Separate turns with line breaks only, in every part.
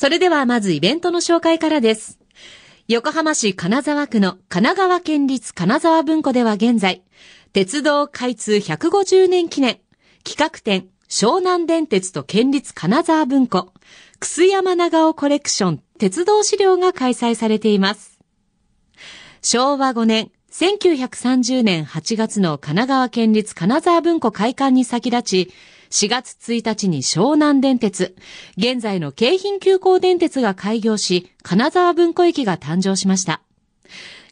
それではまずイベントの紹介からです。横浜市金沢区の神奈川県立金沢文庫では現在、鉄道開通150年記念企画展湘南電鉄と県立金沢文庫、楠山長尾コレクション鉄道資料が開催されています。昭和5年、1930年8月の神奈川県立金沢文庫開館に先立ち、4月1日に湘南電鉄、現在の京浜急行電鉄が開業し、金沢文庫駅が誕生しました。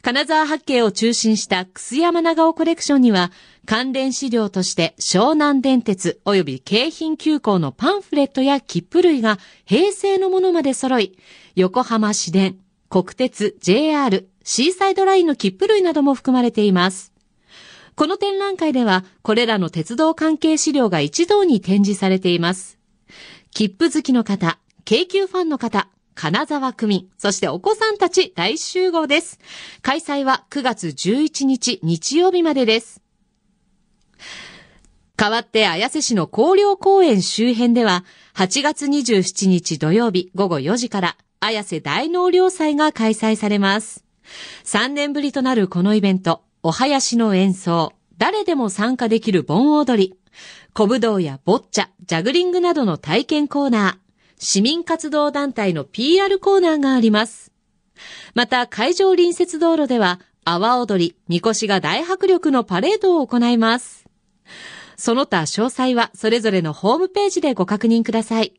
金沢八景を中心した楠山長尾コレクションには、関連資料として湘南電鉄及び京浜急行のパンフレットや切符類が平成のものまで揃い、横浜市電、国鉄、JR、シーサイドラインの切符類なども含まれています。この展覧会では、これらの鉄道関係資料が一堂に展示されています。切符好きの方、京急ファンの方、金沢区民、そしてお子さんたち大集合です。開催は9月11日日曜日までです。代わって綾瀬市の広陵公園周辺では、8月27日土曜日午後4時から、綾瀬大納涼祭が開催されます。3年ぶりとなるこのイベント、お囃子の演奏、誰でも参加できる盆踊り、小武道やボッチャ、ジャグリングなどの体験コーナー、市民活動団体の PR コーナーがあります。また、会場隣接道路では、阿波踊り、みこしが大迫力のパレードを行います。その他詳細はそれぞれのホームページでご確認ください。